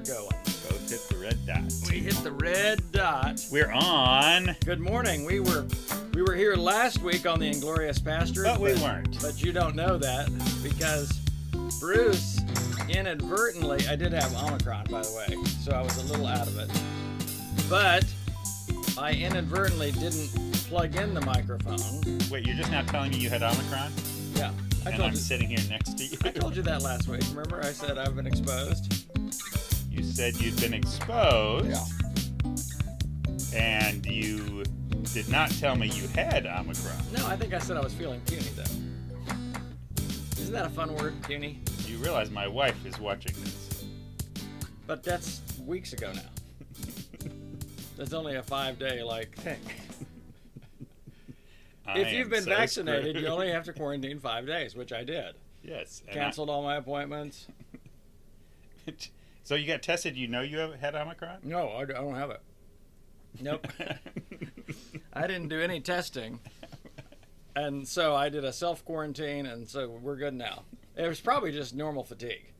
going. Both hit the red dot. We hit the red dot. We're on, Good morning. We were we were here last week on the Inglorious Pastors, but we weren't. But you don't know that because Bruce inadvertently I did have Omicron by the way, so I was a little out of it. But I inadvertently didn't plug in the microphone. Wait, you're just now telling me you had Omicron? Yeah. I and I'm you sitting here next to you. I told you that last week. Remember I said I've been exposed? You said you'd been exposed. Yeah. And you did not tell me you had Omicron. No, I think I said I was feeling puny though. Isn't that a fun word, puny? You realize my wife is watching this. But that's weeks ago now. That's only a five day like thing. If am you've been so vaccinated, screwed. you only have to quarantine five days, which I did. yes. and I- Canceled all my appointments. So you got tested. You know you have had Omicron. No, I I don't have it. Nope. I didn't do any testing. And so I did a self quarantine, and so we're good now. It was probably just normal fatigue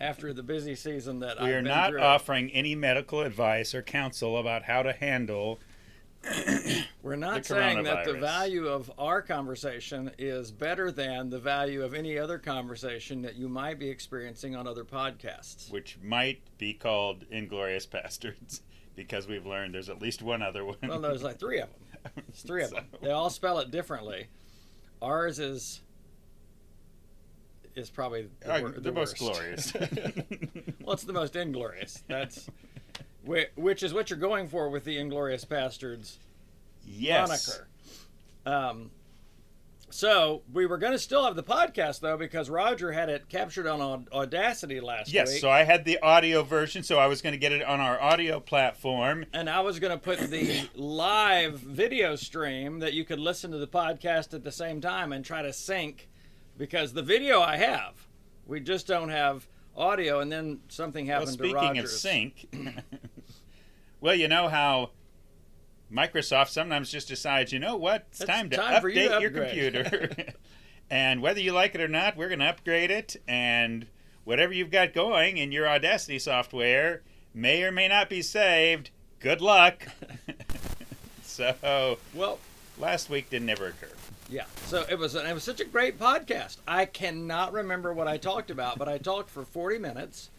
after the busy season that we I've are been not through. offering any medical advice or counsel about how to handle. We're not saying that the value of our conversation is better than the value of any other conversation that you might be experiencing on other podcasts. which might be called Inglorious Bastards, because we've learned there's at least one other one. Well, there's like three of them. It's three of them. They all spell it differently. Ours is is probably the, Uh, the the most glorious. well, it's the most inglorious. That's which is what you're going for with the Inglorious Bastards yes. moniker. Um, so we were going to still have the podcast though because Roger had it captured on Audacity last Yes, week, Yes, so I had the audio version, so I was going to get it on our audio platform. and I was going to put the live video stream that you could listen to the podcast at the same time and try to sync because the video I have, we just don't have audio, and then something Well, happened to speaking of sync, well, you know how Microsoft sometimes just decides, you know what, it's It's time to time for you update to your computer. and whether you like it or not, we're going to upgrade it. And whatever you've got going in your Audacity software may or may not be saved. Good luck. so Well, last week didn't ever occur. Yeah. So it was it was such a great podcast. I cannot remember what I talked about, but I talked for 40 minutes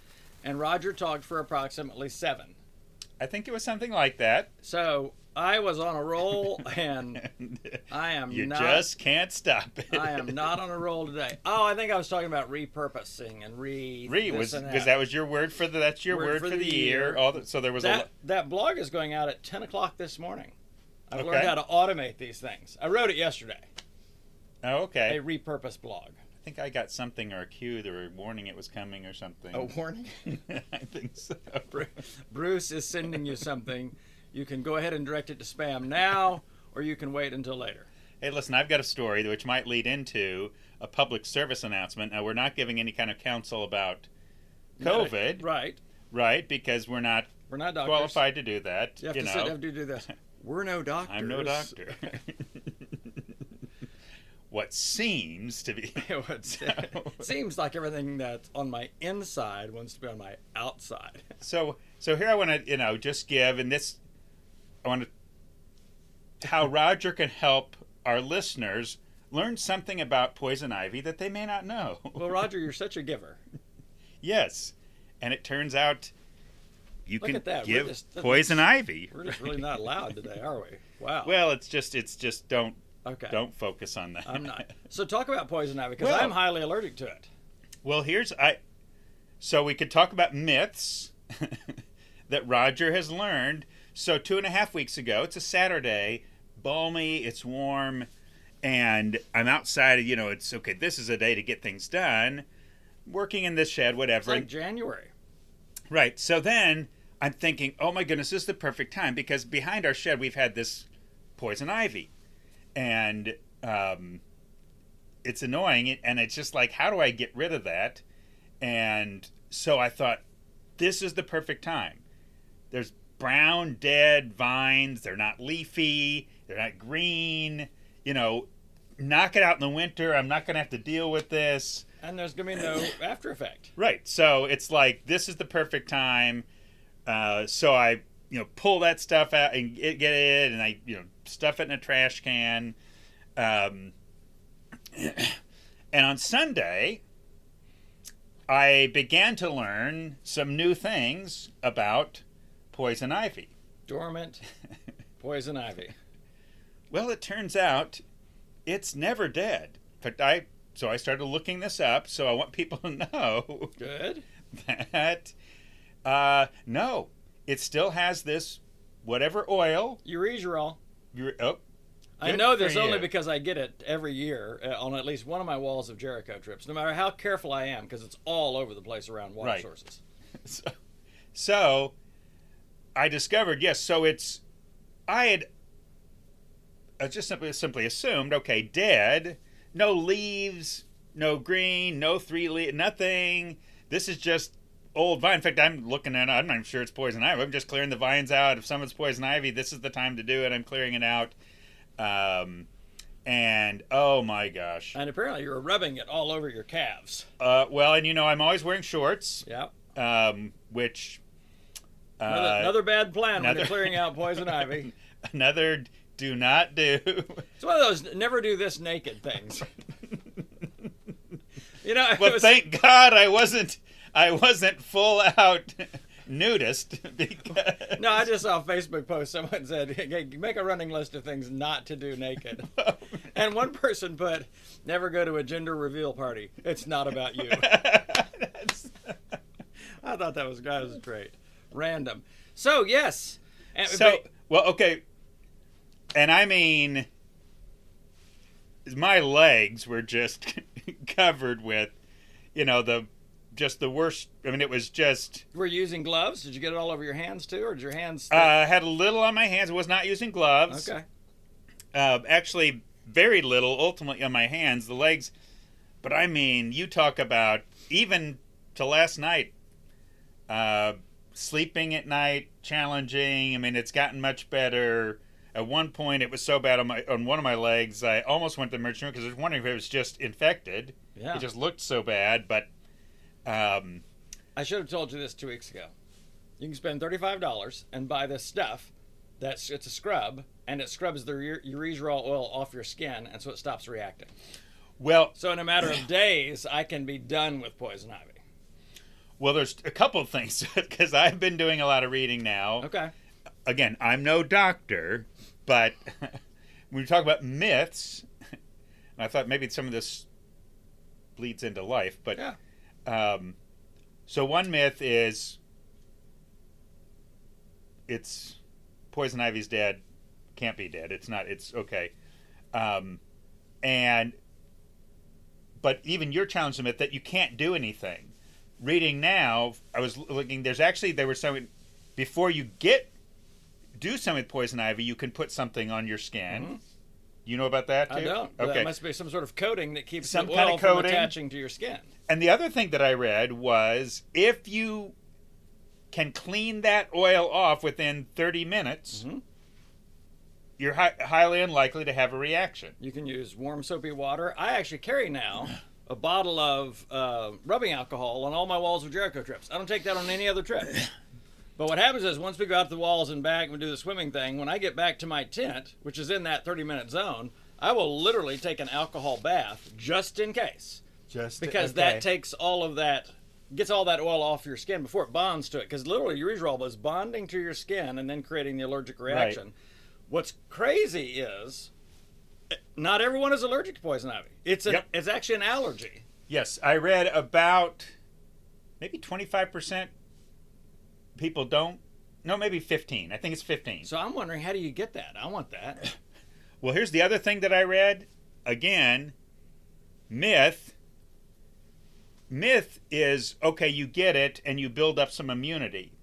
and Roger talked for approximately 7. I think it was something like that. So I was on a roll and I am you not just can't stop it. I am not on a roll today. Oh, I think I was talking about repurposing and re Re was because that was your word for the that's your word, for, the, year. year. All the, so there was a that lo- that blog is going out at 10 o'clock this morning. I've Okay. learned how to automate these things. I wrote it yesterday. oh, okay. A repurposed blog. I think I got something or a cue or a warning it was coming or something. A warning. I think so. Bruce is sending you something. You can go ahead and direct it to spam now, or you can wait until later. Hey, listen, I've got a story which might lead into a public service announcement. Now, we're not giving any kind of counsel about COVID, Right. right? Because we're not We're not doctors. qualified to do that. You have you to know, sit, have to do this. We're no doctors. I'm no doctor. what seems to be. It would- seems like everything that's on my inside wants to be on my outside. So so here I want to you know just give and this I want to how Roger can help our listeners learn something about poison ivy that they may not know. Well, Roger, you're such a giver. yes, and it turns out you Look can. Give just- poison ivy. We're just really not loud today, are we? Wow. Well, it's just it's just don't okay. don't focus on that. I'm not. So talk about poison ivy because Well- I'm highly allergic to it. Well, here's I. So we could talk about myths that Roger has learned. So two and a half weeks ago, it's a Saturday, balmy, it's warm, and I'm outside. You know, it's okay. This is a day to get things done. Working in this shed, It's whatever. like January. Right. So then I'm thinking, oh my goodness, this is the perfect time because behind our shed we've had this poison ivy, and um, it's annoying. And it's just like, how do I get rid of that? And so I thought, this is the perfect time. There's brown dead vines. They're not leafy. They're not green. You know, knock it out in the winter. I'm not going to have to deal with this. And there's going to be no after effect. Right. So it's like this is the perfect time. Uh, so I, you know, pull that stuff out and get, get it, and I, you know, stuff it in a trash can. Um, and on Sunday, I began to learn some new things about poison ivy. Dormant poison ivy. Well, it turns out it's never dead. But I so I started looking this up. So I want people to know Good. that uh, no, it still has this whatever oil. urushiol. You're, oh, I know this only you. because I get it every year uh, on at least one of my walls of Jericho trips, no matter how careful I am, because it's all over the place around water Right. sources. so, so I discovered yes. So it's I had I just simply simply assumed okay, dead, no leaves, no green, no three leaf, nothing. This is just old vine. In fact, I'm looking at. it, I'm not even sure it's poison ivy. I'm just clearing the vines out. If someone's poison ivy, this is the time to do it. I'm clearing it out. Um, and oh my gosh. And apparently you were rubbing it all over your calves. Uh, well, and you know, I'm always wearing shorts, Yeah. um, which. Uh, Another, another bad plan when you're clearing out poison ivy. another do not do. It's one of those never do this naked things. You know, well, was- thank God I wasn't. I wasn't full out nudist because no, I just saw a Facebook post. Someone said, hey, make a running list of things not to do naked. And one person put, never go to a gender reveal party. It's not about you. I thought that was, that was great. Random. So, yes. And, so well, okay, and I mean, my legs were just covered with, you know, the just the worst. I mean, it was just. were you using gloves? Did you get it all over your hands too? Or did your hands. Uh, had a little on my hands. Was not using gloves. okay. uh, actually very little ultimately on my hands the legs but i mean you talk about even to last night uh, sleeping at night challenging i mean it's gotten much better at one point it was so bad on my on one of my legs i almost went to the emergency room because i was wondering if it was just infected Yeah. it just looked so bad but um, I should have told you this two weeks ago. You can spend thirty-five dollars and buy this stuff. That's it's a scrub, and it scrubs the ure- urushiol oil off your skin, and so it stops reacting. well So in a matter of days, I can be done with poison ivy. well there's a couple of things because i've been doing a lot of reading now Okay. again, I'm no doctor, but when we talk about myths, I thought maybe some of this bleeds into life, but Yeah. Um, so one myth is it's poison ivy's dead, can't be dead. It's not. It's okay, um, and but even you're challenging myth that you can't do anything. Reading now, I was looking. There's actually there was some before you get do something with poison ivy, you can put something on your skin. Mhm. You know about that too? I don't. Okay. That must be some sort of coating that keeps Some the kind of from coating. attaching to your skin. And the other thing that I read was if you can clean that oil off within 30 minutes, Mhm. you're hi- highly unlikely to have a reaction. You can use warm soapy water. I actually carry now a bottle of uh, rubbing alcohol on all my walls of Jericho trips. I don't take that on any other trip. But what happens is once we go out the walls and back and we do the swimming thing, when I get back to my tent, which is in that 30 minute zone, I will literally take an alcohol bath just in case. Just Because that takes all of that, gets all that oil off your skin before it bonds to it. Because literally, urushiol is bonding to your skin and then creating the allergic reaction. What's crazy is not everyone is allergic to poison ivy. It's an, Yep. it's actually an allergy. Yes, I read about maybe 25% people don't. No, maybe 15. I think it's 15. So I'm wondering, how do you get that? I want that. Well, here's the other thing that I read. Again, myth. Myth is okay, you get it and you build up some immunity.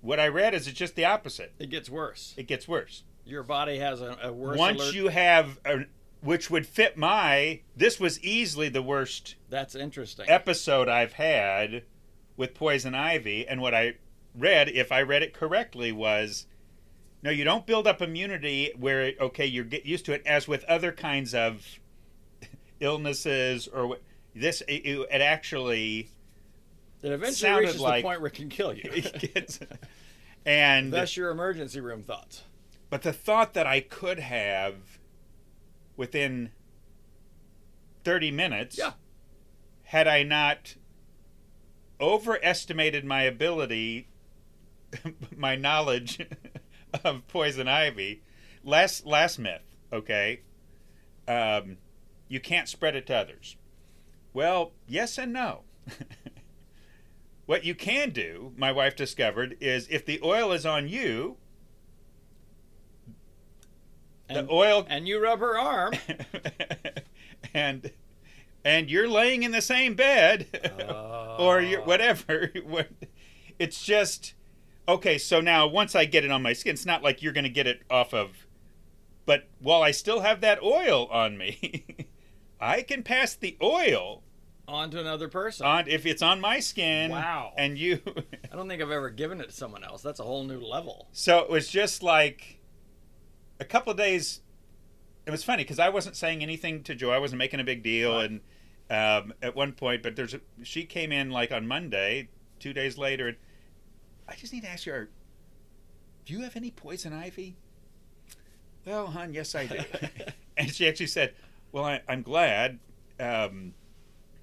What I read is it's just the opposite. It gets worse. It gets worse. Your body has a, a worse. Once alert- you have, a, which would fit my, this was easily the worst That's interesting. episode I've had with poison ivy. And what I read, if I read it correctly, was no, you don't build up immunity where okay, you get used to it, as with other kinds of illnesses or what. this it, it actually It eventually reaches like- the point where it can kill you. gets, and That's your emergency room thoughts. but the thought that I could have within 30 minutes Yeah. had I not overestimated my ability my knowledge of poison ivy last last myth okay um, you can't spread it to others well yes and no what you can do my wife discovered is if the oil is on you And, the oil and you rub her arm. and and you're laying in the same bed or you're Oh. whatever it's just okay so now once i get it on my skin it's not like you're going to get it off of but while i still have that oil on me i can pass the oil On to another person. on if it's on my skin Wow. and you I don't think I've ever given it to someone else. That's a whole new level. So it was just like a couple of days. It was funny because I wasn't saying anything to Joe. I wasn't making a big deal, Right. and um, at one point, but there's a, she came in like on Monday, two days later, and I just need to ask her, do you have any poison ivy? Well, hon, yes, I do. and she actually said, "Well, I, I'm glad." Um,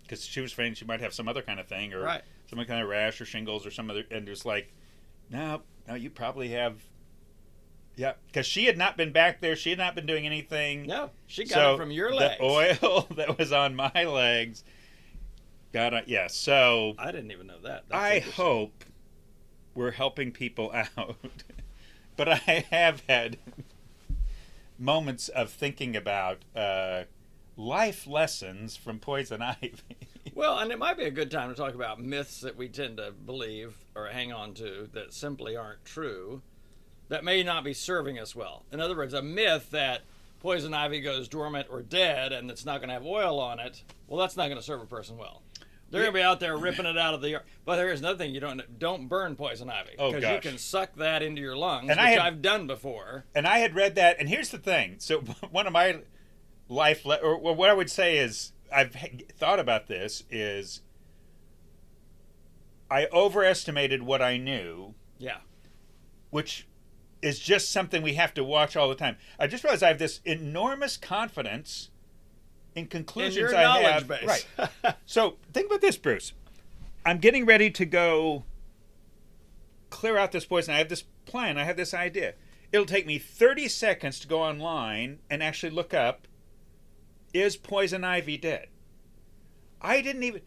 because she was afraid she might have some other kind of thing or Right. some kind of rash or shingles or some other and it was like no no you probably have yeah because she had not been back there she had not been doing anything No, she got so it from your legs. the oil that was on my legs got it yeah so I didn't even know that. That's i hope we're helping people out but i have had moments of thinking about uh, life lessons from poison ivy Well, and it might be a good time to talk about myths that we tend to believe or hang on to that simply aren't true, that may not be serving us well. In other words, a myth that poison ivy goes dormant or dead and it's not going to have oil on it, well, that's not going to serve a person well. They're going to be out there ripping it out of the. Yard. But here's another thing: you don't don't burn poison ivy Oh, you can suck that into your lungs, And which had- I've done before. and I had read that. And here's the thing: so one of my life, le- or, what I would say is, I've thought about this is, I overestimated what I knew, Yeah, which is just something we have to watch all the time. I just realized I have this enormous confidence in conclusions I have. base. Right. So think about this, Bruce. I'm getting ready to go clear out this poison. I have this plan. I have this idea. It'll take me 30 seconds to go online and actually look up is poison ivy dead? I didn't even.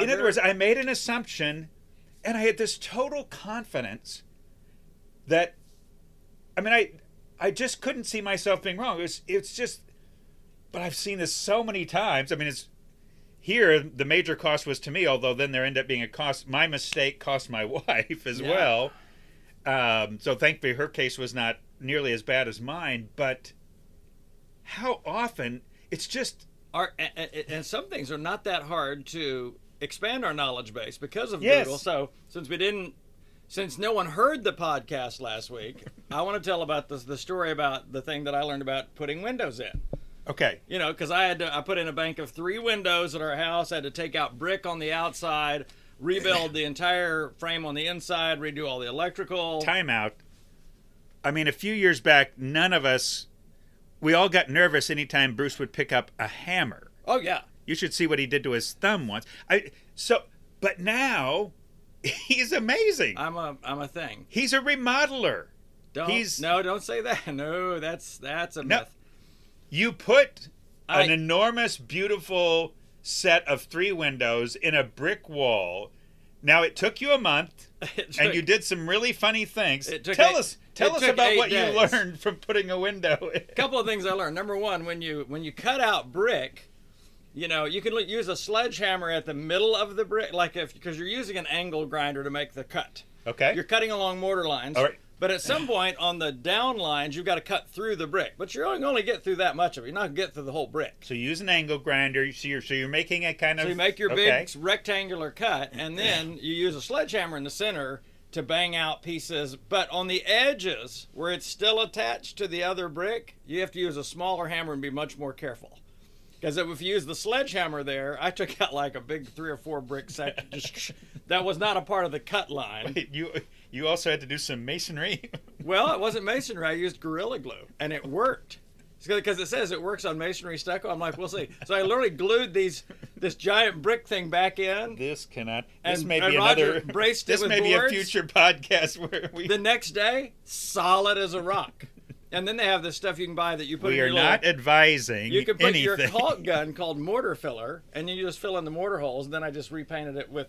In other words, I made an assumption and I had this total confidence that I mean I I just couldn't see myself being wrong. It was it's just but I've seen this so many times. I mean it's here the major cost was to me, although then there ended up being a cost my mistake cost my wife as Yeah. well. Um, so thankfully her case was not nearly as bad as mine, but how often it's just our and, and- some things are not that hard to expand our knowledge base because of Yes. Google. So since we didn't, since no one heard the podcast last week, I want to tell about this, the story about the thing that I learned about putting windows in. Okay. You know, because I had to, I put in a bank of three windows at our house. I had to take out brick on the outside, rebuild the entire frame on the inside, redo all the electrical. timeout. I mean, a few years back, none of us, we all got nervous anytime Bruce would pick up a hammer. Oh yeah, You should see what he did to his thumb once. I so, but now he's amazing. I'm a I'm a thing. He's a remodeler. Don't He's- no, don't say that. No, that's that's a No. myth. You put I- an enormous, beautiful set of three windows in a brick wall. Now it took you a month, It and you did some really funny things. It took tell eight- us, tell us took about what you learned from putting a window. in. couple of things I learned. Number one, when you when you cut out brick, you know you can use a sledgehammer at the middle of the brick, like if because you're using an angle grinder to make the cut. Okay. You're cutting along mortar lines. All right. But at some point on the down lines, you've got to cut through the brick. But you're only going to get through that much of it. You're not going to get through the whole brick. So you use an angle grinder. So you're so you're making a kind of. So you make your okay. big rectangular cut, and then you use a sledgehammer in the center to bang out pieces. But on the edges, where it's still attached to the other brick, you have to use a smaller hammer and be much more careful. Because if you use the sledgehammer there, I took out like a big three or four brick. Just that was not a part of the cut line. Wait, you you also had to do some masonry. Well, it wasn't masonry. I used gorilla glue, and it worked. Because it says it works on masonry stucco. I'm like, we'll see. So I literally glued these this giant brick thing back in. this cannot. This And- may be another. braced this may be a future podcast where we The next day, solid as a rock. And then they have this stuff you can buy that you put we in are your not little, advising You could put anything. your caulk gun called mortar filler, and you just fill in the mortar holes. And then I just repainted it with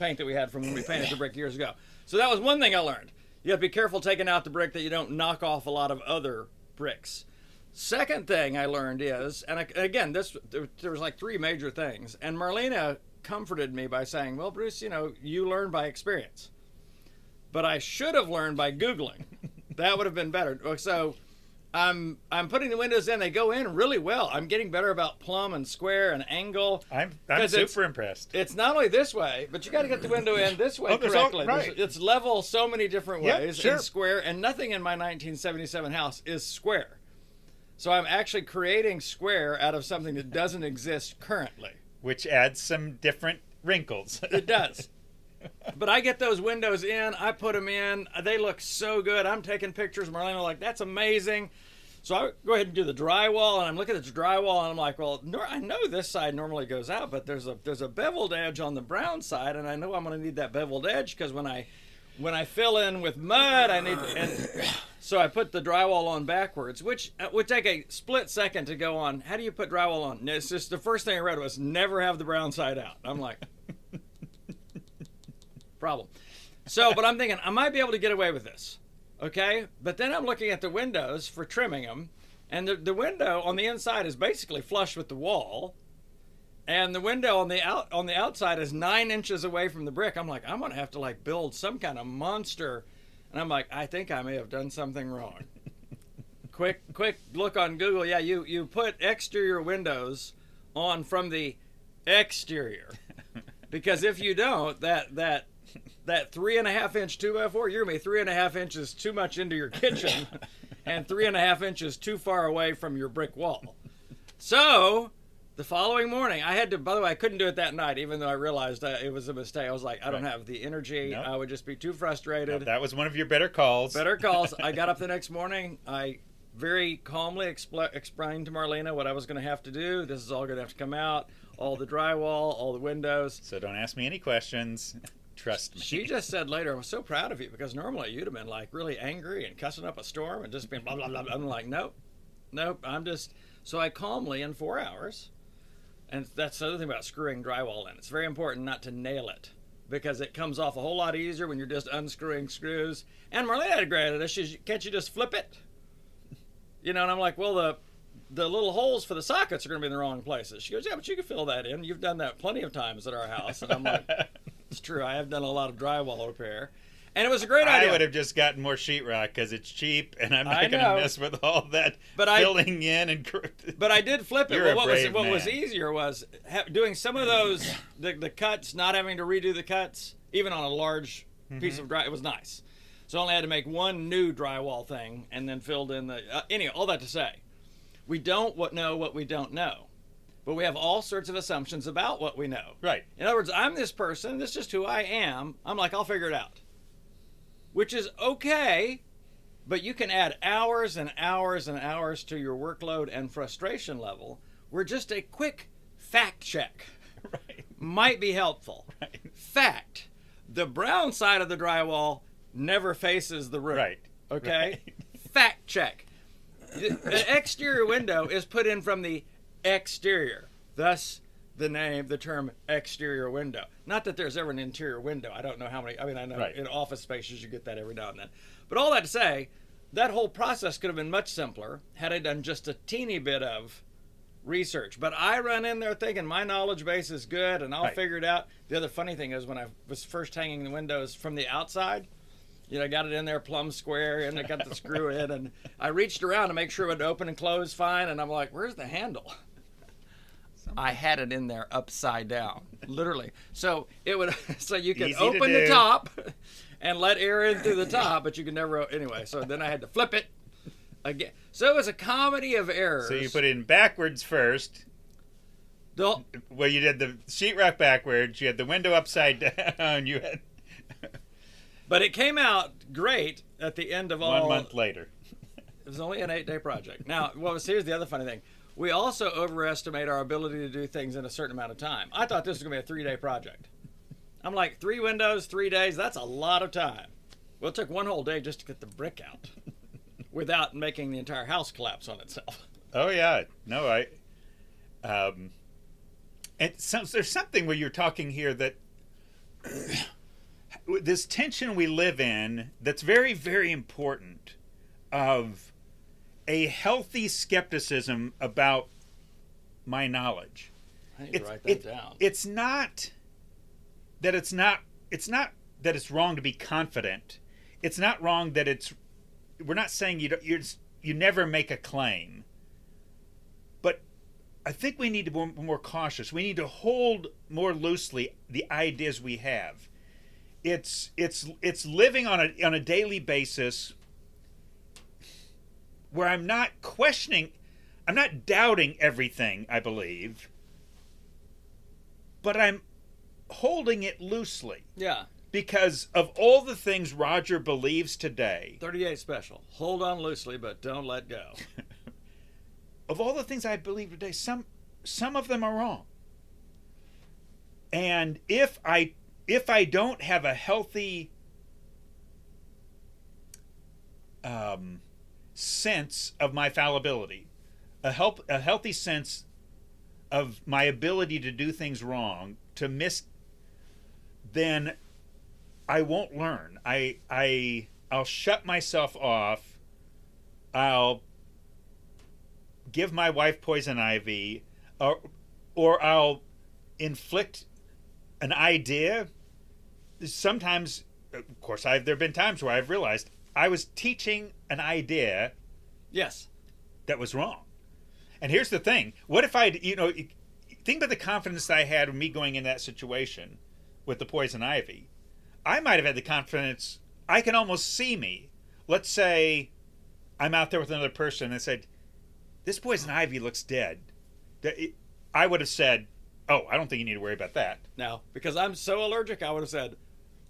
paint that we had from when we painted the brick years ago. So that was one thing I learned. You have to be careful taking out the brick that you don't knock off a lot of other bricks. Second thing I learned is, and I, again, this there, there was like three major things, and Marlena comforted me by saying, "Well, Bruce, you know, you learn by experience." But I should have learned by googling. that would have been better. So I'm I'm putting the windows in. They go in really well. I'm getting better about plumb and square and angle. I'm I'm super impressed. It's not only this way, but you got to get the window in this way Oh, correctly. right. There's- It's level so many different Yep, ways sure. and square, and nothing in my 1977 house is square. So I'm actually creating square out of something that doesn't exist currently. which adds some different wrinkles. It does. but I get those windows in. I put them in. They look so good. I'm taking pictures. Marlena like that's amazing. So I go ahead and do the drywall, and I'm looking at the drywall, and I'm like, well, I know this side normally goes out, but there's a there's a beveled edge on the brown side, and I know I'm going to need that beveled edge because when I when I fill in with mud, I need and so I put the drywall on backwards, which uh, would take a split second to go on. How do you put drywall on? It's just the first thing I read was never have the brown side out. I'm like, problem. So, but I'm thinking I might be able to get away with this. Okay. But then I'm looking at the windows for trimming them. And the, the window on the inside is basically flush with the wall. And the window on the out on the outside is nine inches away from the brick. I'm like, I'm gonna have to like build some kind of monster. And I'm like, I think I may have done something wrong. quick quick look on Google. Yeah, you you put exterior windows on from the exterior. Because if you don't, that that that three and a half inch two by four, you're gonna be three and a half inches too much into your kitchen, and three and a half inches too far away from your brick wall. So, the following morning, I had to. By the way, I couldn't do it that night, even though I realized it was a mistake. I was like, I don't Right. have the energy. No. I would just be too frustrated. that was one of your better calls. Better calls. I got up the next morning. I very calmly expl- explained to Marlena what I was going to have to do. This is all going to have to come out. All the drywall, all the windows. So don't ask me any questions. Trust me. She just said later, I'm so proud of you because normally you'd have been like really angry and cussing up a storm and just being blah, blah, blah. I'm like, nope, nope. I'm just. So I calmly, in four hours, and that's the other thing about screwing drywall in. It's very important not to nail it because it comes off a whole lot easier when you're just unscrewing screws. And Marlena had a great idea. She can't you just flip it? You know, and I'm like, well, the the little holes for the sockets are going to be in the wrong places. She goes, yeah, but you can fill that in. You've done that plenty of times at our house. And I'm like, it's true. I have done a lot of drywall repair, and it was a great idea. I would have just gotten more sheetrock because it's cheap, and I'm not going to mess with all that But I- filling in and. But I did flip it. You're Well, a what was what was easier was ha- doing some of those the, the cuts, not having to redo the cuts, even on a large Mm-hmm. piece of dry. It was nice. So I only had to make one new drywall thing, and then filled in the. Uh, anyway, all that to say, we don't what know what we don't know, but we have all sorts of assumptions about what we know. right. In other words, I'm this person. This is just who I am. I'm like, I'll figure it out. Which is okay, but you can add hours and hours and hours to your workload and frustration level where just a quick fact check Right. might be helpful. Right. Fact the brown side of the drywall never faces the room. Right. Okay? Right. Fact check. The exterior window is put in from the exterior. Thus, the name, the term exterior window. Not that there's ever an interior window. I don't know how many. I mean, I know Right. in office spaces you get that every now and then. But all that to say, that whole process could have been much simpler had I done just a teeny bit of research. But I run in there thinking my knowledge base is good and I'll Right. figure it out. The other funny thing is when I was first hanging the windows from the outside, you know, I got it in there plumb square and I got the screw in and I reached around to make sure it would open and close fine and I'm like, where's the handle? I had it in there upside down, literally. So it would, so you could Easy to open the top and let air in through the top, but you could never, anyway. So then I had to flip it again. So it was a comedy of errors. So you put it in backwards first, The, Well, you did the sheetrock backwards. You had the window upside down. You had but it came out great at the end of all. one month later. It was only an eight-day project. Now, what was here's the other funny thing: we also overestimate our ability to do things in a certain amount of time. I thought this was going to be a three-day project. I'm like, three windows, three days. That's a lot of time. Well, it took one whole day just to get the brick out, without making the entire house collapse on itself. Oh yeah, no, I. Um, so, there's something where you're talking here that this tension we live in that's very, very important of a healthy skepticism about my knowledge. I need to It's, write that it- down. it's not that it's not it's not that it's wrong to be confident. It's not wrong that it's we're not saying you don't, you're you never make a claim. But I think we need to be more, more cautious. We need to hold more loosely the ideas we have. It's it's it's living on a on a daily basis where I'm not questioning I'm not doubting everything I believe but I'm holding it loosely yeah, because of all the things Roger believes today, 38 special. Hold on loosely, but don't let go. of all the things I believe today, some some of them are wrong. And if I if I don't have a healthy um, sense of my fallibility, a help a healthy sense of my ability to do things wrong, to miss, then I won't learn. I I I'll shut myself off. I'll give my wife poison ivy, or or I'll inflict an idea. Sometimes, of course, I've there have been times where I've realized I was teaching an idea Yes. that was wrong. And here's the thing: what if I, you know, think about the confidence I had with me going in that situation with the poison ivy. I might have had the confidence. I can almost see me. Let's say I'm out there with another person and said, "This poison ivy looks dead." I would have said, "Oh, I don't think you need to worry about that." Now, because I'm so allergic, I would have said,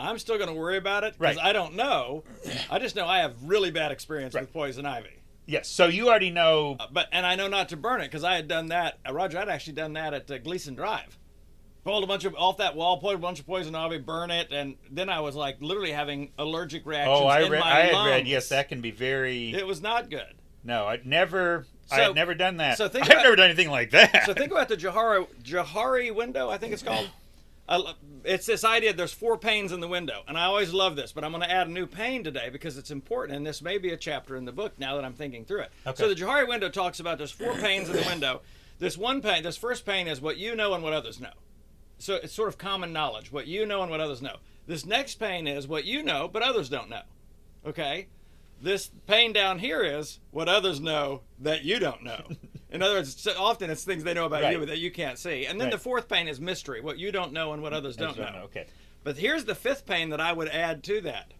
I'm still going to worry about it because Right. I don't know. I just know I have really bad experience Right. with poison ivy. Yes. So you already know. Uh, But and I know not to burn it because I had done that. Uh, Roger, I'd actually done that at uh, Gleason Drive. Pulled a bunch of off that wall, pulled a bunch of poison ivy, burn it, and then I was like literally having allergic reactions Oh, I in read. my I had lungs. read. Yes, that can be very. It was not good. no, I'd never. I So- had never done that. so think I've about- never done anything like that. So think about the Johari Johari window. I think it's called. I it's this idea. There's four panes in the window, and I always love this. But I'm going to add a new pane today because it's important, and this may be a chapter in the book now that I'm thinking through it. Okay. So the Johari window talks about there's four panes in the window. This one pane, this first pane is what you know and what others know. So it's sort of common knowledge, what you know and what others know. This next pane is what you know but others don't know. Okay? This pane down here is what others know that you don't know. In other words, so often it's things they know about you that you can't see. And then Right. the fourth pane is mystery, what you don't know and what others I don't just know. Okay. But here's the fifth pane that I would add to that.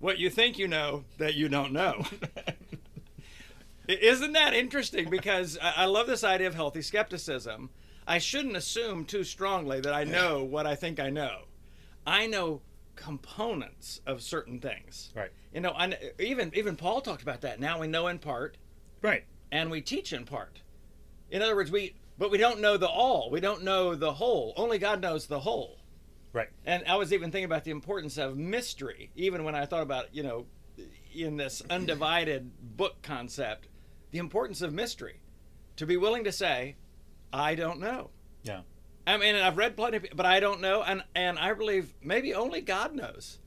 What you think you know that you don't know. Isn't that interesting? Because I I love this idea of healthy skepticism. I shouldn't assume too strongly that I know what I think I know. I know components of certain things. Right. You know, and even even Paul talked about that. Now we know in part, Right. And we teach in part. In other words, we but we don't know the all. We don't know the whole. Only God knows the whole. Right. And I was even thinking about the importance of mystery, even when I thought about, you know, in this undivided book concept, the importance of mystery. To be willing to say, I don't know. Yeah. I mean, I've read plenty, of, but I don't know, and and I believe maybe only God knows.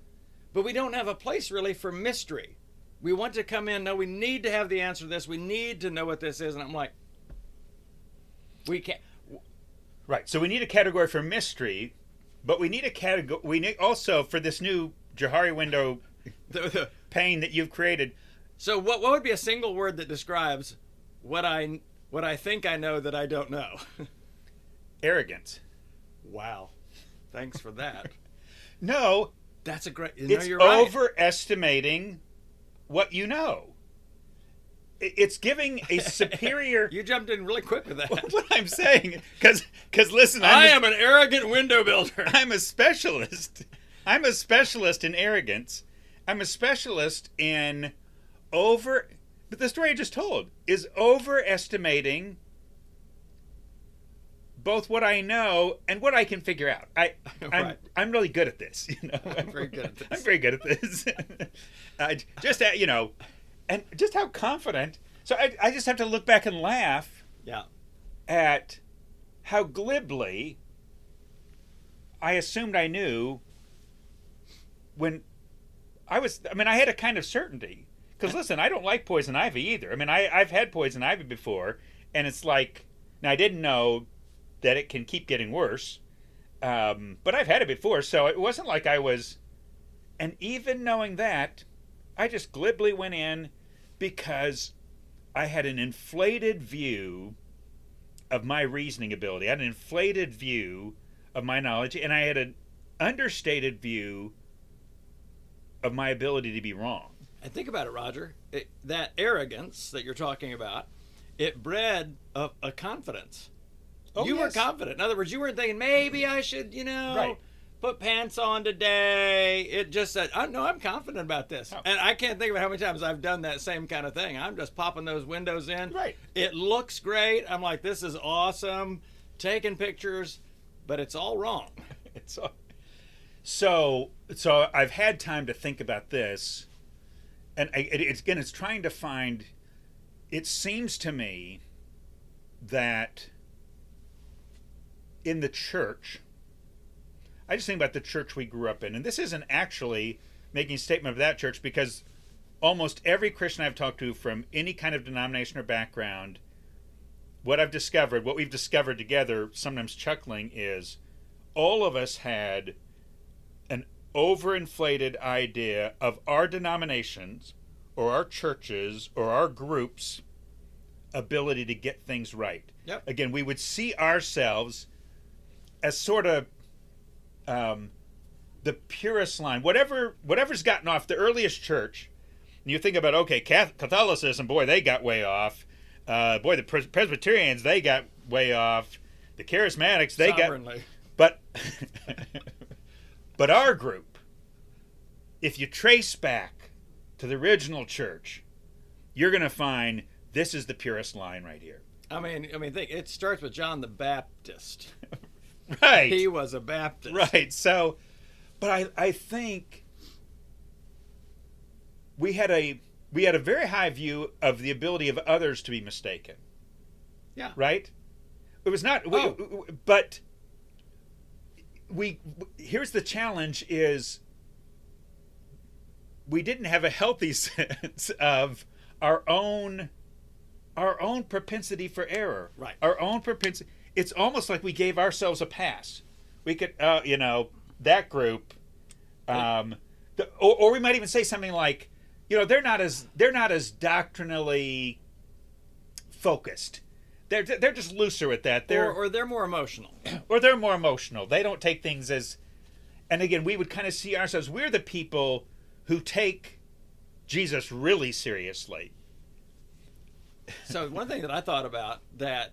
But we don't have a place really for mystery. We want to come in. No, we need to have the answer to this. We need to know what this is, and I'm like, we can't. Right. So we need a category for mystery, but we need a category. We need also for this new Johari window The, the, pane that you've created. so, what what would be a single word that describes what I what I think I know that I don't know? Arrogance. wow, thanks for that. No, That's a great. You know, it's you're right. overestimating what you know. it's giving a superior. You jumped in really quick with that. what I'm saying, because because listen, I'm I a- am an arrogant window builder. I'm a specialist. I'm a specialist in arrogance. I'm a specialist in over. But the story I just told is overestimating both what I know and what I can figure out. I, I'm, Right. I'm really good at this. You know, I'm very good at this. I'm very good at this. uh, just at, you know, and just how confident. So I, I just have to look back and laugh Yeah. at how glibly I assumed I knew when I was. I mean, I had a kind of certainty. Because listen, I don't like poison ivy either. I mean, I, I've had poison ivy before, and it's like. Now, I didn't know that it can keep getting worse, um, but I've had it before, so it wasn't like I was. And even knowing that, I just glibly went in because I had an inflated view of my reasoning ability. I had an inflated view of my knowledge, and I had an understated view of my ability to be wrong. And think about it, Roger. It, that arrogance that you're talking about, it bred a, a confidence. Oh, you yes. were confident. In other words, you weren't thinking maybe I should, you know, Right. put pants on today. It just said, "I no, I'm confident about this." Oh. And I can't think of how many times I've done that same kind of thing. I'm just popping those windows in. Right. It looks great. I'm like, "This is awesome." Taking pictures, but it's all wrong. It's all- so so I've had time to think about this, and I, it, it's again it's trying to find. It seems to me that in the church, I just think about the church we grew up in, and this isn't actually making a statement of that church because almost every Christian I've talked to from any kind of denomination or background, what I've discovered, what we've discovered together, sometimes chuckling, is all of us had an overinflated idea of our denominations or our churches or our groups' ability to get things right. Yep. Again, we would see ourselves as sort of um, the purest line. Whatever whatever's gotten off the earliest church, and you think about okay, Catholicism, boy, they got way off. Uh, boy, the Pres- Presbyterians, they got way off. The Charismatics, they got but but our group, if you trace back to the original church, you're going to find this is the purest line right here. I mean, I mean, think it starts with John the Baptist. Right. He was a Baptist. Right. So, but I I think we had a we had a very high view of the ability of others to be mistaken. Yeah. Right. It was not. we- Oh. But we here's the challenge: is we didn't have a healthy sense of our own our own propensity for error. Right. Our own propensity. It's almost like we gave ourselves a pass. We could, uh, you know, that group, um, the, or, or we might even say something like, you know, they're not as they're not as doctrinally focused. They're they're just looser with that. They're Or, or they're more emotional. or they're more emotional. They don't take things as, and again, we would kind of see ourselves. We're the people who take Jesus really seriously. so one thing that I thought about that,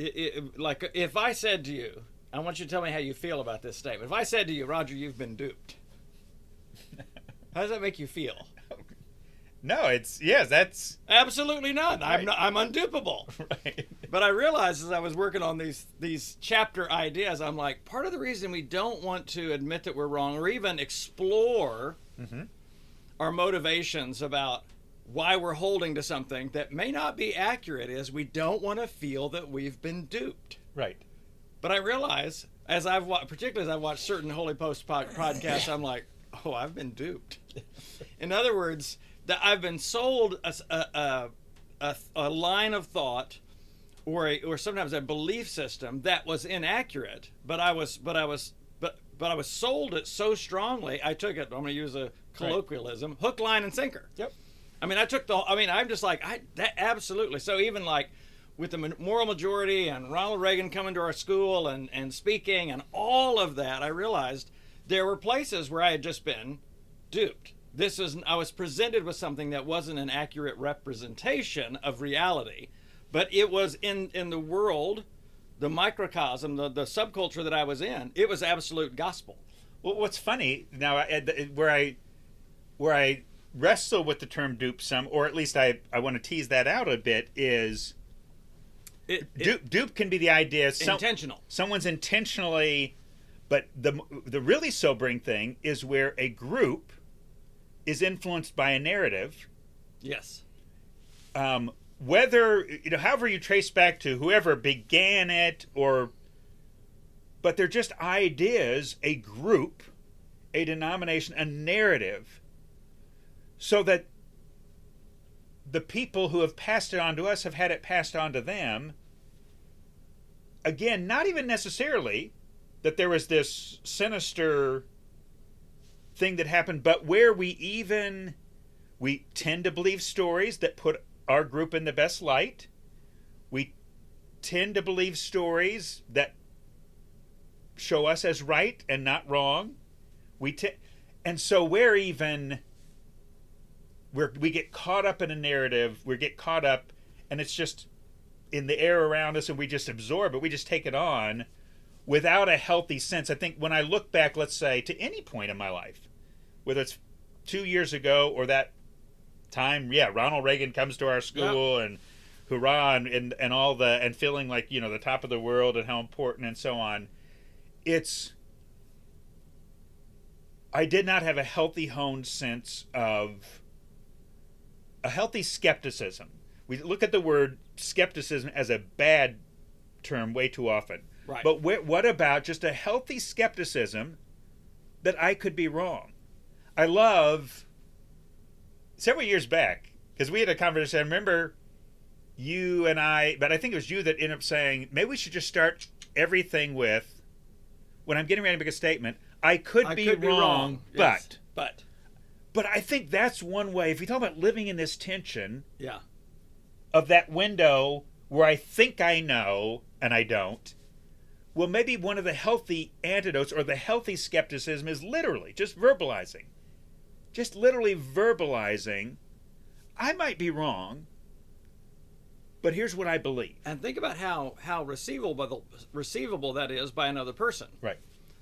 it, it, like if I said to you, I want you to tell me how you feel about this statement. If I said to you, Roger, you've been duped. How does that make you feel? No, it's yes, that's Absolutely none. I'm not, I'm undupable. right. But I realized as I was working on these these chapter ideas, I'm like, part of the reason we don't want to admit that we're wrong or even explore Mhm. our motivations about why we're holding to something that may not be accurate is we don't want to feel that we've been duped. Right. But I realize, as I've watched, particularly as I've watched certain Holy Post pod- podcasts, I'm like, oh, I've been duped. In other words, that I've been sold a, a, a, a line of thought, or a, or sometimes a belief system that was inaccurate, but I was but I was but but I was sold it so strongly. I took it. I'm going to use a colloquialism: hook, line, and sinker. Yep. I mean, I took the. I mean, I'm just like I that absolutely. So even like with the moral majority and Ronald Reagan coming to our school and and speaking and all of that, I realized there were places where I had just been duped. this is I was presented with something that wasn't an accurate representation of reality, but it was in in the world, the microcosm, the the subculture that I was in. It was absolute gospel. Well, what's funny now, where I where I wrestle with the term dupe some, or at least I I want to tease that out a bit, is It, it- dupe, dupe can be the idea some, intentional. someone's intentionally, but the the really sobering thing is where a group is influenced by a narrative Yes. um, whether you know however you trace back to whoever began it or but they're just ideas a group a denomination a narrative so that the people who have passed it on to us have had it passed on to them again not even necessarily that there was this sinister thing that happened but where we even we tend to believe stories that put our group in the best light. We tend to believe stories that show us as right and not wrong. We t- and so we're even we're, we get caught up in a narrative. We get caught up, and it's just in the air around us, and we just absorb it. We just take it on without a healthy sense. I think when I look back, let's say to any point in my life, whether it's two years ago or that time, yeah, Ronald Reagan comes to our school and hurrah and, and and all the and feeling like you know the top of the world and how important and so on. It's I did not have a healthy honed sense of a healthy skepticism. We look at the word skepticism as a bad term way too often. Right. But wh- what about just a healthy skepticism that I could be wrong? I love several years back because we had a conversation. I remember you and I, but I think it was you that ended up saying maybe we should just start everything with when I'm getting ready to make a statement. I could, I be, could wrong, be wrong, yes, but but I think that's one way. If you talk about living in this tension yeah, of that window where I think I know and I don't, well, maybe one of the healthy antidotes or the healthy skepticism is literally just verbalizing. Just literally verbalizing, I might be wrong, but here's what I believe. and think about how how receivable receivable that is by another person. Right.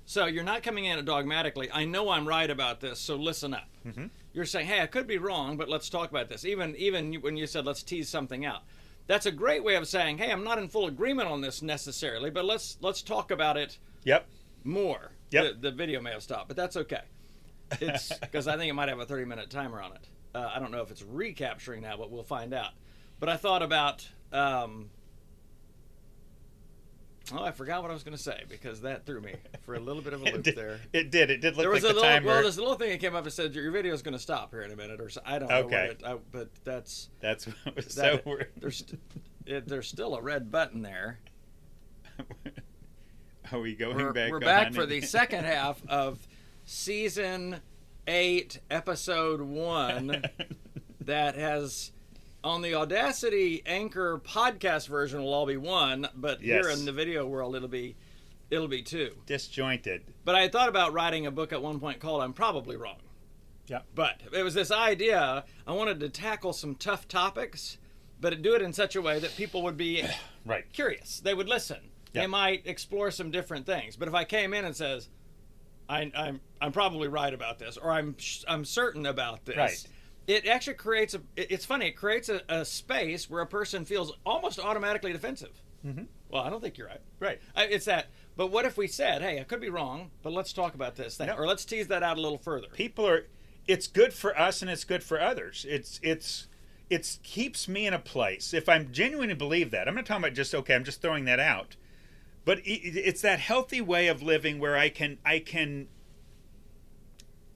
So you're not coming in it dogmatically. I know I'm right about this, so listen up. Mm-hmm. You're saying, "Hey, I could be wrong, but let's talk about this." Even even when you said, "Let's tease something out," that's a great way of saying, "Hey, I'm not in full agreement on this necessarily, but let's let's talk about it Yep. more." Yep. The, the video may have stopped, but that's okay. It's because I think it might have a 30 minute timer on it. Uh, I don't know if it's recapturing now, but we'll find out. But I thought about. Um, oh, I forgot what I was going to say because that threw me for a little bit of a loop did, there. it did. It did look There was like a the little timer. well, there's a little thing that came up that said your video is going to stop here in a minute, or so, I don't know. Okay. It, I, but that's That's what was so weird. there's it, there's still a red button there. Are we going We're, back? we're back for the second half of season eight, episode one, that has on the Audacity Anchor podcast version will all be one, but here in the video world it'll be it'll be two. disjointed. But I had thought about writing a book at one point called "I'm Probably Wrong." Yeah. But it was this idea. I wanted to tackle some tough topics, but do it in such a way that people would be Right. curious. They would listen. Yeah. They might explore some different things. But if I came in and says, I, "I'm I'm probably right about this," or "I'm I'm certain about this," Right. It actually creates a. It's funny. It creates a, a space where a person feels almost automatically defensive. Mm-hmm. Well, I don't think you're right. Right. I, it's that. But what if we said, "Hey, I could be wrong, but let's talk about this thing," No. or let's tease that out a little further. people are it's good for us and it's good for others it's it's it keeps me in a place if i'm genuinely believe that i'm not talking about just okay i'm just throwing that out but it's that healthy way of living where i can i can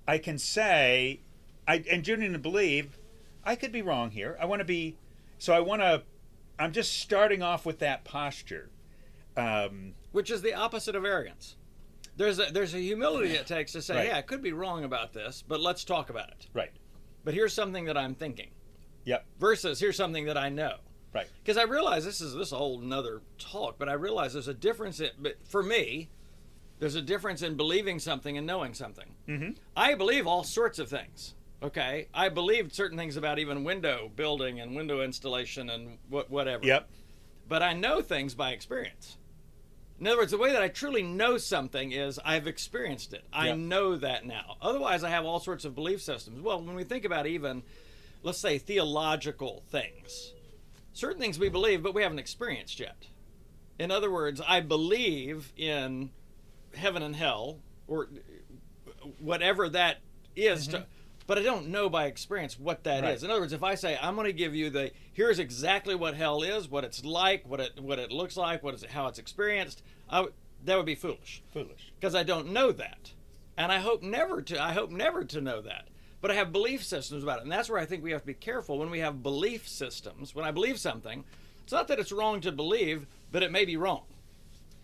i can say i and genuinely believe i could be wrong here i want to be so i want to i'm just starting off with that posture um, which is the opposite of arrogance. There's a there's a humility it takes to say, Right. "Yeah, I could be wrong about this, but let's talk about it." right But here's something that I'm thinking. yep Versus here's something that I know. right Because I realize this is this whole nother talk, but I realize there's a difference. In, but for me, there's a difference in believing something and knowing something. mm-hmm. I believe all sorts of things. Okay, I believed certain things about even window building and window installation and what whatever. Yep. But I know things by experience. In other words, the way that I truly know something is I've experienced it. I Yep. know that now. Otherwise, I have all sorts of belief systems. Well, when we think about even, let's say, theological things, certain things we believe, but we haven't experienced yet. In other words, I believe in heaven and hell, or whatever that is to mm-hmm. But I don't know by experience what that is. Right. In other words, if I say I'm going to give you the here's exactly what hell is, what it's like, what it what it looks like, what is how it's experienced, I w- that would be foolish Foolish. because I don't know that, and I hope never to. I hope never to know that. But I have belief systems about it, and that's where I think we have to be careful when we have belief systems. When I believe something, it's not that it's wrong to believe, but it may be wrong.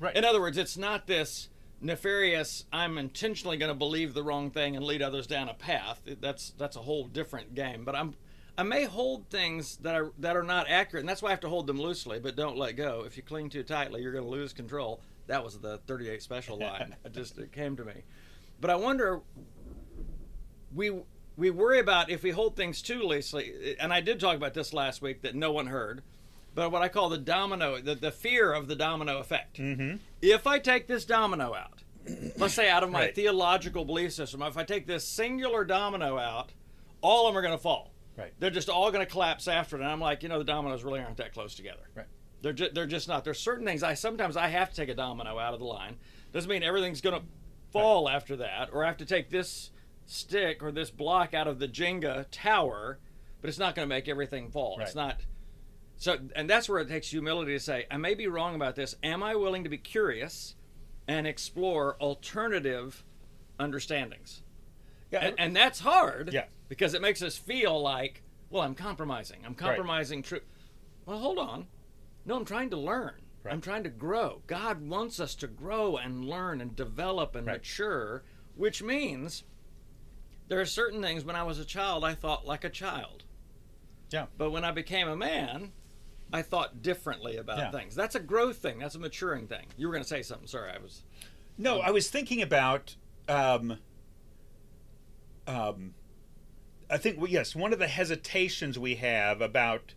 Right. In other words, it's not this nefarious. I'm intentionally going to believe the wrong thing and lead others down a path. That's that's a whole different game. But I'm I may hold things that are that are not accurate, and that's why I have to hold them loosely, but don't let go. If you cling too tightly, you're going to lose control. That was the 38 special line. it just it came to me. But I wonder. We we worry about if we hold things too loosely, and I did talk about this last week that no one heard. But what I call the domino, the, the fear of the domino effect Mm-hmm. if I take this domino out, let's say out of my Right. theological belief system, if I take this singular domino out, all of them are going to fall. Right. They're just all going to collapse after it. And I'm like, you know, the dominoes really aren't that close together. Right. They're just, they're just not. There's certain things I sometimes I have to take a domino out of the line. Doesn't mean everything's going to fall after that, or I have to take this stick or this block out of the Jenga tower, but it's not going to make everything fall. It's not. So, and that's where it takes humility to say, I may be wrong about this. Am I willing to be curious and explore alternative understandings? Yeah. And, and that's hard Yeah. because it makes us feel like, well, I'm compromising. I'm compromising truth. Well, hold on. No, I'm trying to learn. Right. I'm trying to grow. God wants us to grow and learn and develop and Right. mature, which means there are certain things when I was a child I thought like a child. Yeah. But when I became a man, I thought differently about Yeah. things. That's a growth thing. That's a maturing thing. You were going to say something. Sorry, I was. No, I was thinking about. Um, um, I think yes, one of the hesitations we have about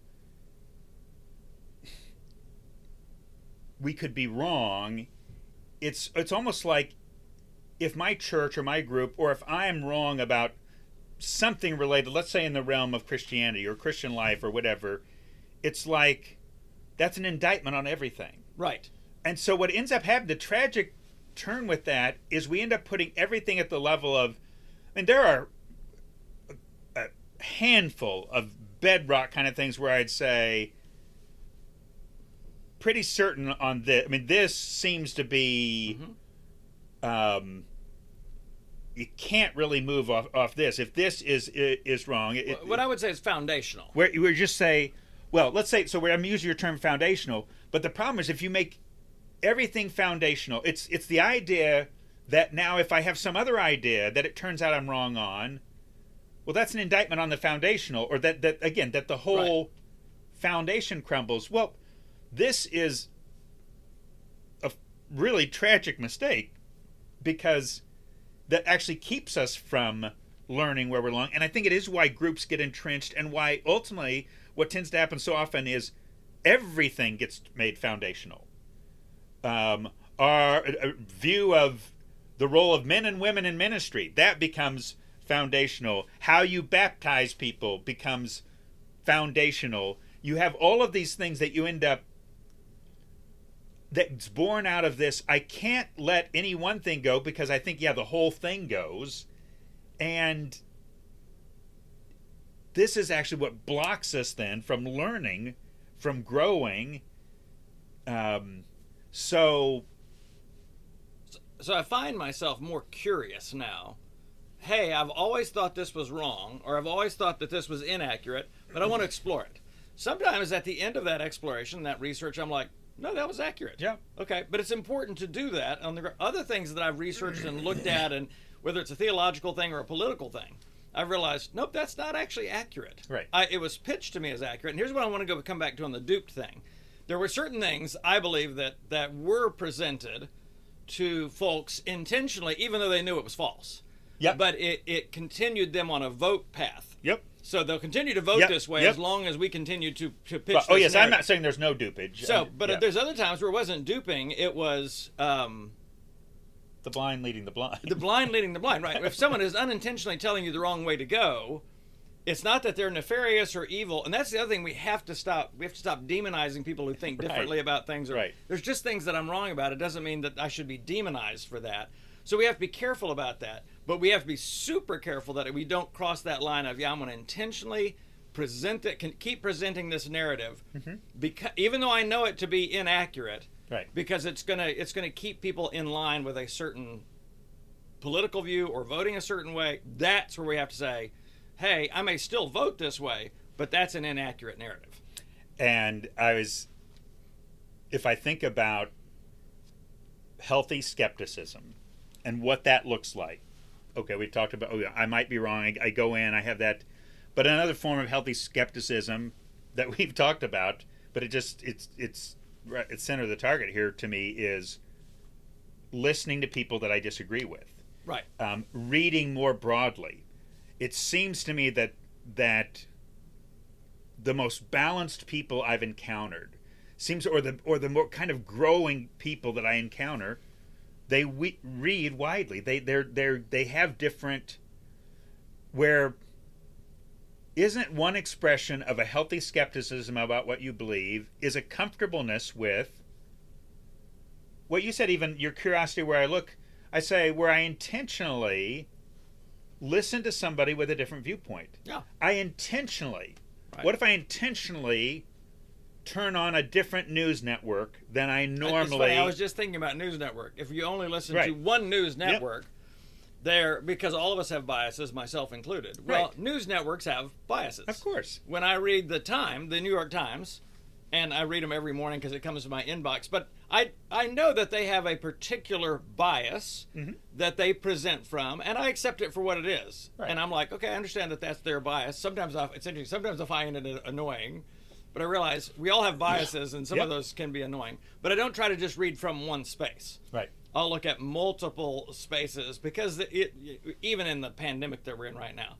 we could be wrong. It's it's almost like if my church or my group or if I am wrong about something related, let's say in the realm of Christianity or Christian life or whatever, it's like that's an indictment on everything. Right. And so what ends up happening, the tragic turn with that is we end up putting everything at the level of, I mean, there are a, a handful of bedrock kind of things where I'd say pretty certain on this. I mean, this seems to be, um, you can't really move off, off this. If this is is wrong, it, what I would say is foundational. where you would just say, well, let's say so. I'm using your term foundational, but the problem is if you make everything foundational, it's it's the idea that now if I have some other idea that it turns out I'm wrong on, well, that's an indictment on the foundational, or that that again that the whole foundation crumbles. Well, this is a really tragic mistake because that actually keeps us from learning where we're wrong. And I think it is why groups get entrenched and why ultimately what tends to happen so often is everything gets made foundational. Um, our uh, view of the role of men and women in ministry that becomes foundational. How you baptize people becomes foundational. You have all of these things that you end up that's born out of this. I can't let any one thing go because I think, yeah, the whole thing goes. And this is actually what blocks us then from learning, from growing. Um, so, So I find myself more curious now. Hey, I've always thought this was wrong, or I've always thought that this was inaccurate, but I want to explore it. Sometimes at the end of that exploration, that research, I'm like, no, that was accurate. Yeah. Okay, but it's important to do that on the other things that I've researched and looked at, and whether it's a theological thing or a political thing, I've realized, nope, that's not actually accurate. Right. I, it was pitched to me as accurate. And here's what I want to go come back to on the duped thing. There were certain things I believe that that were presented to folks intentionally, even though they knew it was false. Yep. But it, it continued them on a vote path. Yep. So they'll continue to vote Yep, this way yep. as long as we continue to, to pitch. But- oh yes, I'm not saying there's no dupage. So, but yeah. there's other times where it wasn't duping. It was um, the blind leading the blind. the blind leading the blind. Right. If someone is unintentionally telling you the wrong way to go, it's not that they're nefarious or evil. And that's the other thing we have to stop. We have to stop demonizing people who think Right. differently about things. Or, Right. There's just things that I'm wrong about. It doesn't mean that I should be demonized for that. So we have to be careful about that. But we have to be super careful that we don't cross that line of yeah, I'm going to intentionally present it, can keep presenting this narrative, mm-hmm. because even though I know it to be inaccurate, right. because it's gonna it's gonna keep people in line with a certain political view or voting a certain way. That's where we have to say, hey, I may still vote this way, but that's an inaccurate narrative. And I was, if I think about healthy skepticism and what that looks like. Okay, we talked about. Oh, yeah, I might be wrong. I, I go in. I have that, but another form of healthy skepticism that we've talked about, but it just it's it's right it's center of the target here to me is listening to people that I disagree with Right. um, reading more broadly, it seems to me that that the most balanced people I've encountered seems, or the or the more kind of growing people that I encounter, they we, read widely. They they're they're they have different. Where isn't one expression of a healthy skepticism about what you believe is a comfortableness with what you said even your curiosity where i look i say where i intentionally listen to somebody with a different viewpoint Yeah. i intentionally Right. what if i intentionally turn on a different news network than i normally I was just thinking about News Network. If you only listen to one news network, there because all of us have biases, myself included. Well, Right. news networks have biases. of course when I read the Time, the New York Times, and I read them every morning because it comes to my inbox. But I I know that they have a particular bias Mm-hmm. that they present from, and I accept it for what it is. Right. And I'm like, okay, I understand that that's their bias. Sometimes I, it's interesting. Sometimes I find it annoying, but I realize we all have biases, and some Yep. of those can be annoying. But I don't try to just read from one space. right I'll look at multiple spaces because it, even in the pandemic that we're in right now,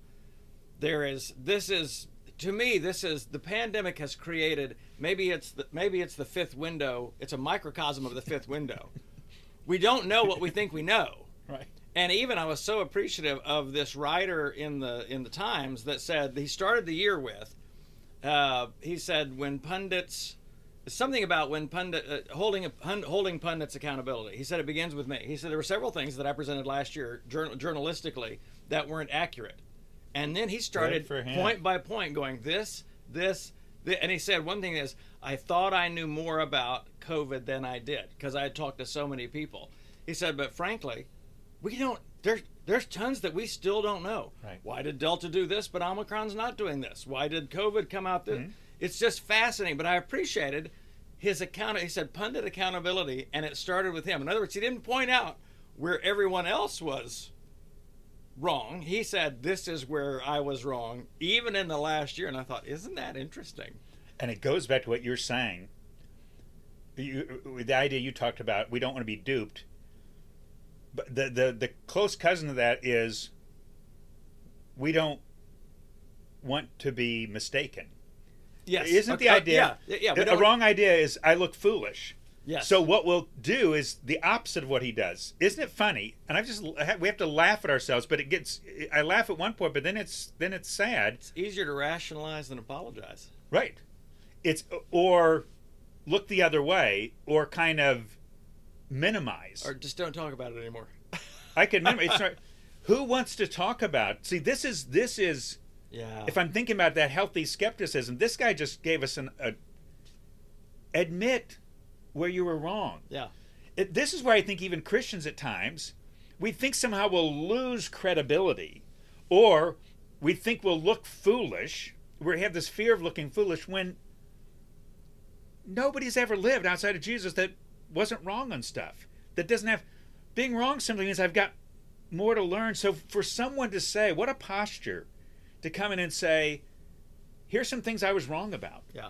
there is this is to me this is the pandemic has created maybe it's the, maybe it's the fifth window. It's a microcosm of the fifth window. we don't know what we think we know. right And even I was so appreciative of this writer in the in the Times that said he started the year with. Uh, he said when pundits, something about when pundit uh, holding a, holding pundits accountability. He said it begins with me. He said there were several things that I presented last year journal, journalistically that weren't accurate, and then he started point by point going this this. thi- And he said one thing is, I thought I knew more about COVID than I did because I had talked to so many people. He said, but frankly, we don't there's there's tons that we still don't know Right. why did delta do this but omicron's not doing this why did covid come out this it's just fascinating but i appreciated his account he said pundit accountability and it started with him in other words he didn't point out where everyone else was wrong he said this is where i was wrong even in the last year and i thought isn't that interesting and it goes back to what you're saying. You, the idea you talked about, we don't want to be duped. But the, the the close cousin of that is we don't want to be mistaken. Yes Isn't the Okay, uh, idea? yeah yeah don't- wrong idea is I look foolish. yes So what we'll do is the opposite of what he does. Isn't it funny? And I've just we have to laugh at ourselves, but it gets I laugh at one point, but then it's then it's sad. it's easier to rationalize than apologize Right. It's or look the other way or kind of minimize. or just don't talk about it anymore I can minimize. It's not, who wants to talk about? See, this is this is yeah if I'm thinking about that healthy skepticism, this guy just gave us an a, admit where you were wrong. yeah It, this is where I think even Christians at times we think somehow we'll lose credibility or we think we'll look foolish. We have this fear of looking foolish when nobody's ever lived outside of Jesus that wasn't wrong on stuff. That doesn't have being wrong simply means I've got more to learn. So for someone to say, what a posture to come in and say, here's some things I was wrong about yeah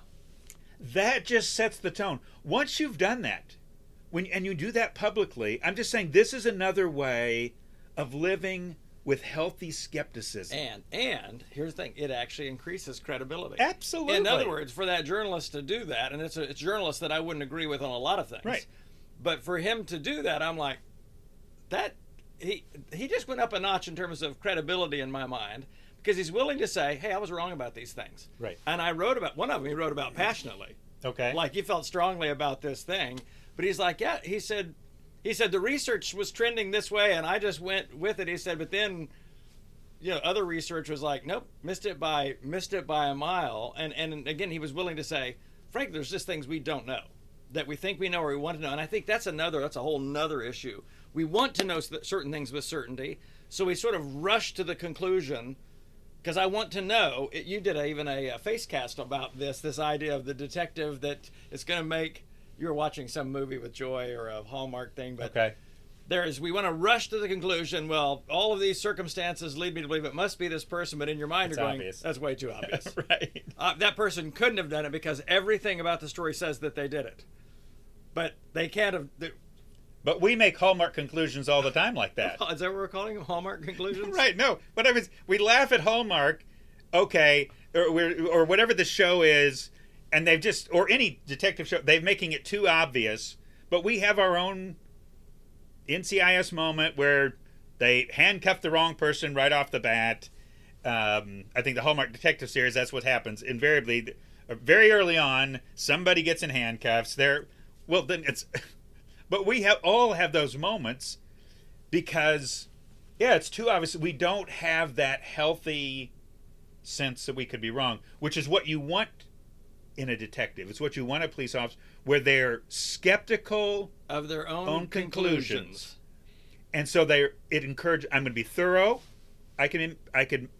that just sets the tone. Once you've done that, when and you do that publicly, I'm just saying this is another way of living with healthy skepticism. And and here's the thing: it actually increases credibility. Absolutely. In other words, for that journalist to do that, and it's a, it's that I wouldn't agree with on a lot of things. Right. But for him to do that, I'm like, that he he just went up a notch in terms of credibility in my mind because he's willing to say, "Hey, I was wrong about these things." Right. And I wrote about one of them. He wrote about passionately, okay. like he felt strongly about this thing. But he's like, "Yeah," he said. He said the research was trending this way, and I just went with it. He said, but then you know, other research was like, nope, missed it by missed it by a mile. And and again, he was willing to say, frankly, there's just things we don't know that we think we know or we want to know. And I think that's another that's a whole nother issue. We want to know certain things with certainty, so we sort of rush to the conclusion. Because I want to know, it, you did a, even a, a face cast about this, this idea of the detective that is going to make. You were watching some movie with Joy or a Hallmark thing, but okay there is we want to rush to the conclusion well all of these circumstances lead me to believe it must be this person but in your mind it's you're going obvious. that's way too obvious right uh, that person couldn't have done it because everything about the story says that they did it but they can't have they, but we make hallmark conclusions all the time like that is that what we're calling them hallmark conclusions right no but i was we laugh at hallmark okay or, or whatever the show is and they've just or any detective show they're making it too obvious but we have our own NCIS moment where they handcuff the wrong person right off the bat. Um, I think the Hallmark Detective series, that's what happens. Invariably, very early on, somebody gets in handcuffs. There, well, then it's, but we have all have those moments because, yeah, it's too obvious. We don't have that healthy sense that we could be wrong, which is what you want in a detective. It's what you want a police officer where they're skeptical of their own, own conclusions. conclusions. And so they it encourages I'm going to be thorough. I can I can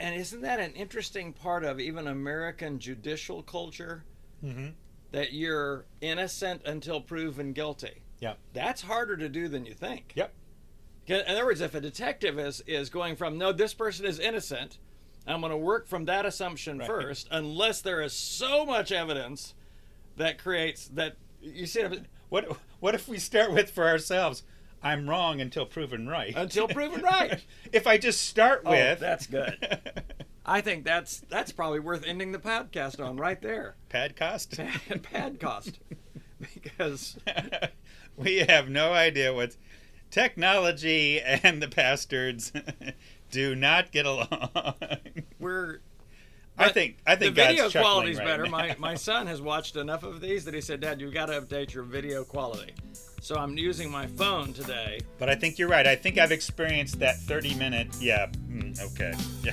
and isn't that an interesting part of even American judicial culture? Mm-hmm. That you're innocent until proven guilty. Yeah. That's harder to do than you think. Yep. In other words, if a detective is is going from no, this person is innocent, I'm going to work from that assumption right. first, unless there is so much evidence that creates that you see what what if we start with for ourselves i'm wrong until proven right until proven right if i just start oh, with that's good i think that's that's probably worth ending the podcast on right there pad cost pad, pad cost because we have no idea what technology and the bastards do not get along we're I think I think the video quality's right better. Now. My my son has watched enough of these that he said, "Dad, you've got to update your video quality." So I'm using my phone today. But I think you're right. I think I've experienced that 30 minute. Yeah. Mm, okay. Yeah.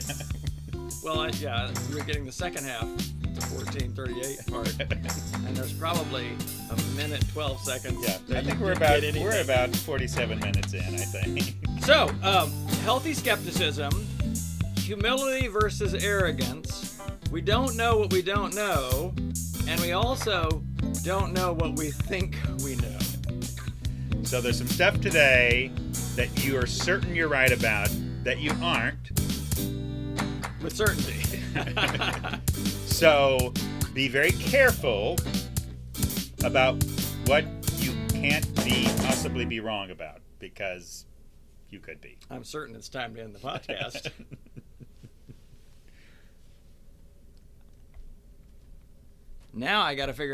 Well, I, yeah, you were getting the second half, the 1438 part, and there's probably a minute 12 seconds. Yeah. I think we're about we're about 47 minutes in. I think. So, um, healthy skepticism, humility versus arrogance we don't know what we don't know, and we also don't know what we think we know. So there's some stuff today that you are certain you're right about that you aren't. With certainty. so be very careful about what you can't be possibly be wrong about because you could be. I'm certain it's time to end the podcast. Now I got to figure